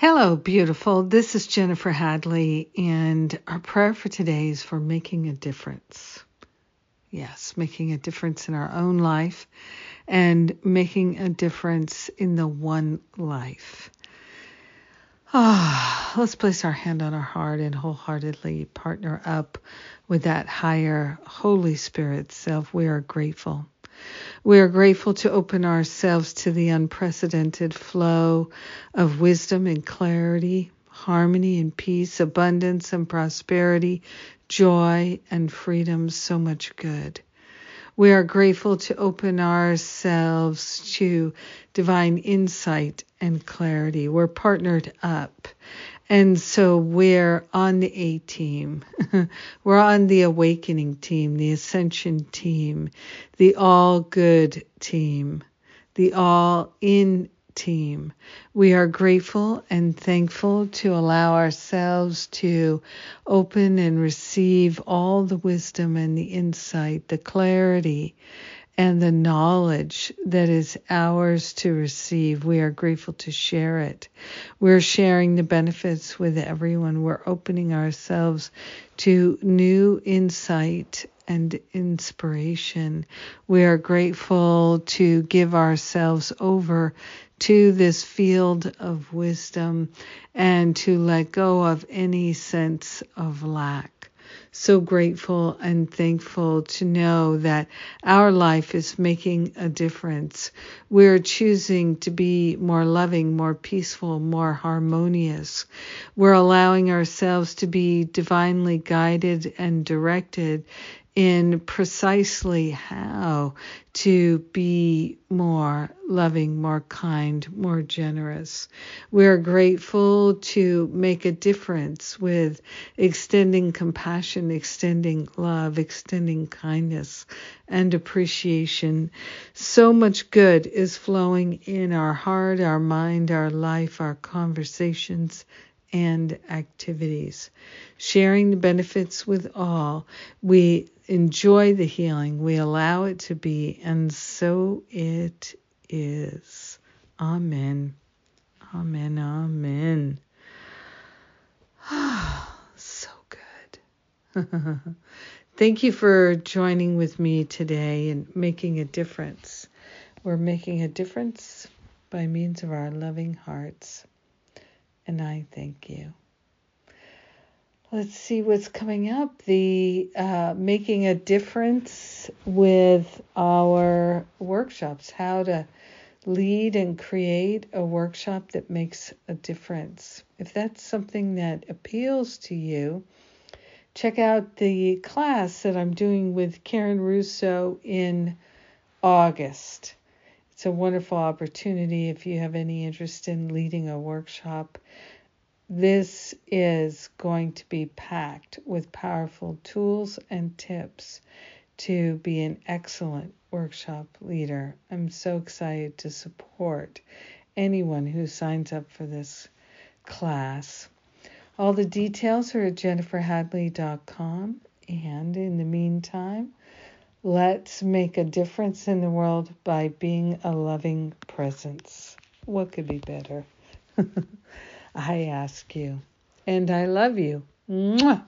Hello, beautiful. This is Jennifer Hadley, and our prayer for today is for making a difference. Yes, making a difference in our own life and making a difference in the one life. Ah, let's place our hand on our heart and wholeheartedly partner up with that higher Holy Spirit self. We are grateful. We are grateful to open ourselves to the unprecedented flow of wisdom and clarity, harmony and peace, abundance and prosperity, joy and freedom, so much good. We are grateful to open ourselves to divine insight and clarity. We're partnered up and so we're on the A team. we're on the awakening team, the ascension team, the all good team, the all in team. We are grateful and thankful to allow ourselves to open and receive all the wisdom and the insight, the clarity and the knowledge that is ours to receive. We are grateful to share it. We're sharing the benefits with everyone. We're opening ourselves to new insight and inspiration. We are grateful to give ourselves over to this field of wisdom and to let go of any sense of lack so grateful and thankful to know that our life is making a difference. We're choosing to be more loving, more peaceful, more harmonious. We're allowing ourselves to be divinely guided and directed in precisely how to be more loving, more kind, more generous. We're grateful to make a difference with extending compassion, extending love, extending kindness and appreciation. So much good is flowing in our heart, our mind, our life, our conversations, and activities. Sharing the benefits with all, we enjoy the healing, we allow it to be, and so it is. Amen. Amen. Amen. so good. Thank you for joining with me today and making a difference. We're making a difference by means of our loving hearts and I thank you. Let's see what's coming up. The uh, making a difference with our workshops, how to lead and create a workshop that makes a difference. If that's something that appeals to you, check out the class that I'm doing with Karen Russo in August. It's a wonderful opportunity if you have any interest in leading a workshop. This is going to be packed with powerful tools and tips to be an excellent workshop leader. I'm so excited to support anyone who signs up for this class. All the details are at jenniferhadley.com. And in the meantime, Let's make a difference in the world by being a loving presence. What could be better? I ask you, and I love you. Mwah!